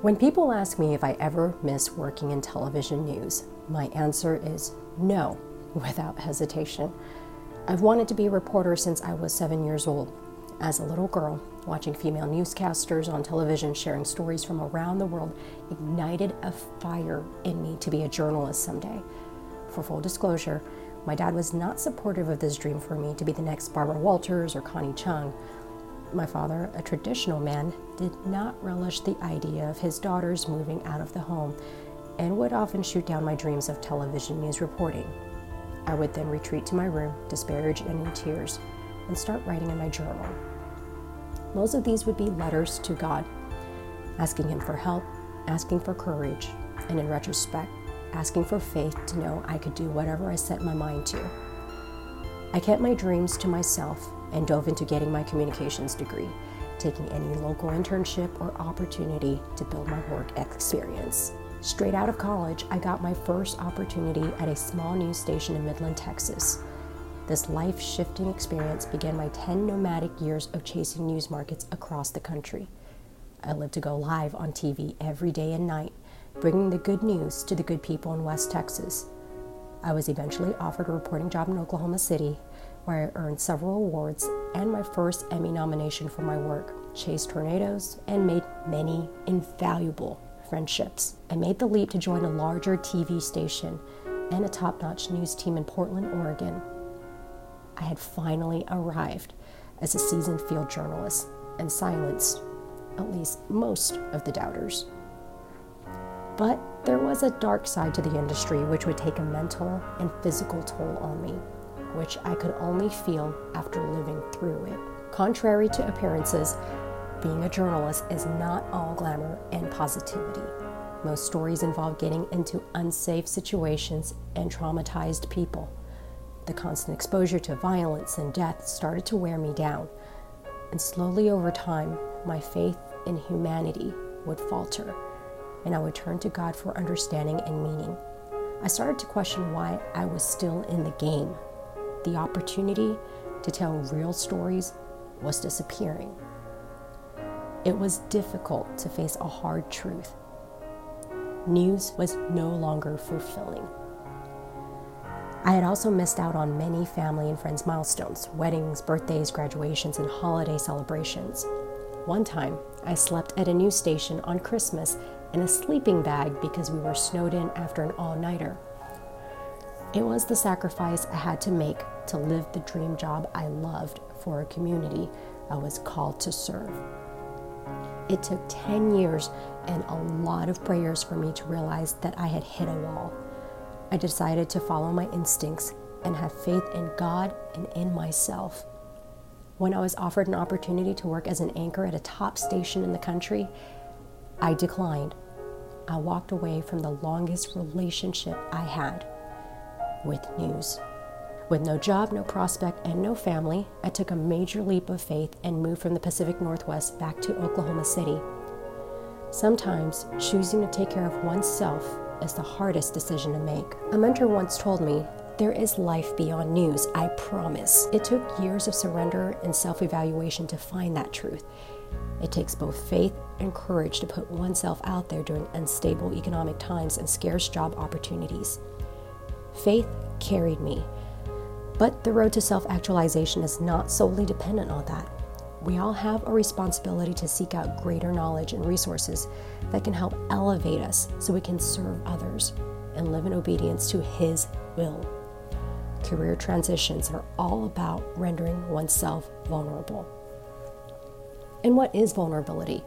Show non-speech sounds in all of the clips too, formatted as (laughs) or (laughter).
When people ask me if I ever miss working in television news, my answer is no, (laughs) without hesitation. I've wanted to be a reporter since I was seven years old. As a little girl, watching female newscasters on television sharing stories from around the world ignited a fire in me to be a journalist someday. For full disclosure, my dad was not supportive of this dream for me to be the next Barbara Walters or Connie Chung. My father, a traditional man, did not relish the idea of his daughters moving out of the home and would often shoot down my dreams of television news reporting. I would then retreat to my room, disparaged and in tears, and start writing in my journal. Most of these would be letters to God, asking Him for help, asking for courage, and in retrospect, asking for faith to know I could do whatever I set my mind to. I kept my dreams to myself and dove into getting my communications degree, taking any local internship or opportunity to build my work experience. Straight out of college, I got my first opportunity at a small news station in Midland, Texas. This life shifting experience began my 10 nomadic years of chasing news markets across the country. I lived to go live on TV every day and night, bringing the good news to the good people in West Texas. I was eventually offered a reporting job in Oklahoma City where I earned several awards and my first Emmy nomination for my work, chased tornadoes, and made many invaluable friendships. I made the leap to join a larger TV station and a top notch news team in Portland, Oregon. I had finally arrived as a seasoned field journalist and silenced at least most of the doubters. But there was a dark side to the industry which would take a mental and physical toll on me which I could only feel after living through it. Contrary to appearances, being a journalist is not all glamour and positivity. Most stories involve getting into unsafe situations and traumatized people. The constant exposure to violence and death started to wear me down, and slowly over time, my faith in humanity would falter, and I would turn to God for understanding and meaning. I started to question why I was still in the game the opportunity to tell real stories was disappearing. It was difficult to face a hard truth. News was no longer fulfilling. I had also missed out on many family and friends' milestones weddings, birthdays, graduations, and holiday celebrations. One time, I slept at a news station on Christmas in a sleeping bag because we were snowed in after an all nighter. It was the sacrifice I had to make to live the dream job I loved for a community I was called to serve. It took 10 years and a lot of prayers for me to realize that I had hit a wall. I decided to follow my instincts and have faith in God and in myself. When I was offered an opportunity to work as an anchor at a top station in the country, I declined. I walked away from the longest relationship I had with news. With no job, no prospect, and no family, I took a major leap of faith and moved from the Pacific Northwest back to Oklahoma City. Sometimes choosing to take care of oneself is the hardest decision to make. A mentor once told me, There is life beyond news, I promise. It took years of surrender and self evaluation to find that truth. It takes both faith and courage to put oneself out there during unstable economic times and scarce job opportunities. Faith carried me. But the road to self actualization is not solely dependent on that. We all have a responsibility to seek out greater knowledge and resources that can help elevate us so we can serve others and live in obedience to His will. Career transitions are all about rendering oneself vulnerable. And what is vulnerability?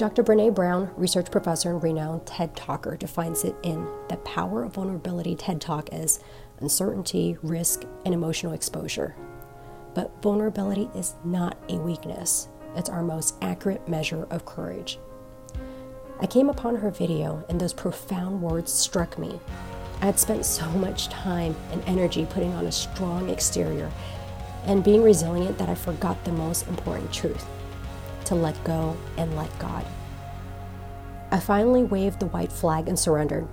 Dr. Brene Brown, research professor and renowned TED Talker, defines it in The Power of Vulnerability TED Talk as uncertainty, risk, and emotional exposure. But vulnerability is not a weakness, it's our most accurate measure of courage. I came upon her video, and those profound words struck me. I had spent so much time and energy putting on a strong exterior and being resilient that I forgot the most important truth to let go and let God. I finally waved the white flag and surrendered.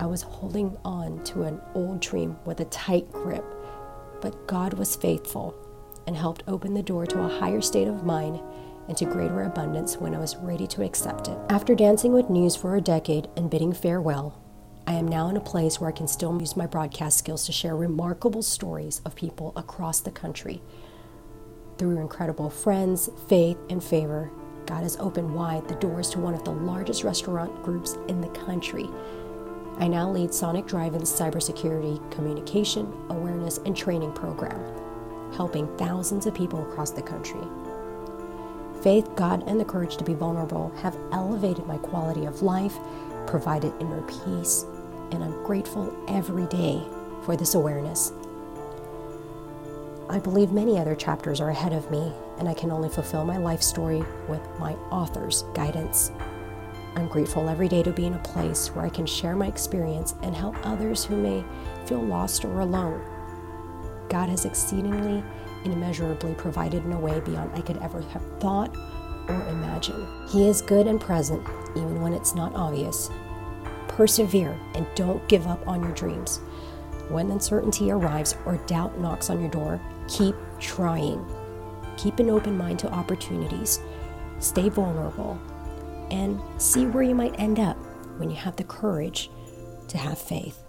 I was holding on to an old dream with a tight grip, but God was faithful and helped open the door to a higher state of mind and to greater abundance when I was ready to accept it. After dancing with news for a decade and bidding farewell, I am now in a place where I can still use my broadcast skills to share remarkable stories of people across the country. Through incredible friends, faith, and favor, God has opened wide the doors to one of the largest restaurant groups in the country. I now lead Sonic Drive-In's cybersecurity, communication, awareness, and training program, helping thousands of people across the country. Faith, God, and the courage to be vulnerable have elevated my quality of life, provided inner peace, and I'm grateful every day for this awareness. I believe many other chapters are ahead of me, and I can only fulfill my life story with my author's guidance. I'm grateful every day to be in a place where I can share my experience and help others who may feel lost or alone. God has exceedingly and immeasurably provided in a way beyond I could ever have thought or imagined. He is good and present, even when it's not obvious. Persevere and don't give up on your dreams. When uncertainty arrives or doubt knocks on your door, keep trying. Keep an open mind to opportunities. Stay vulnerable and see where you might end up when you have the courage to have faith.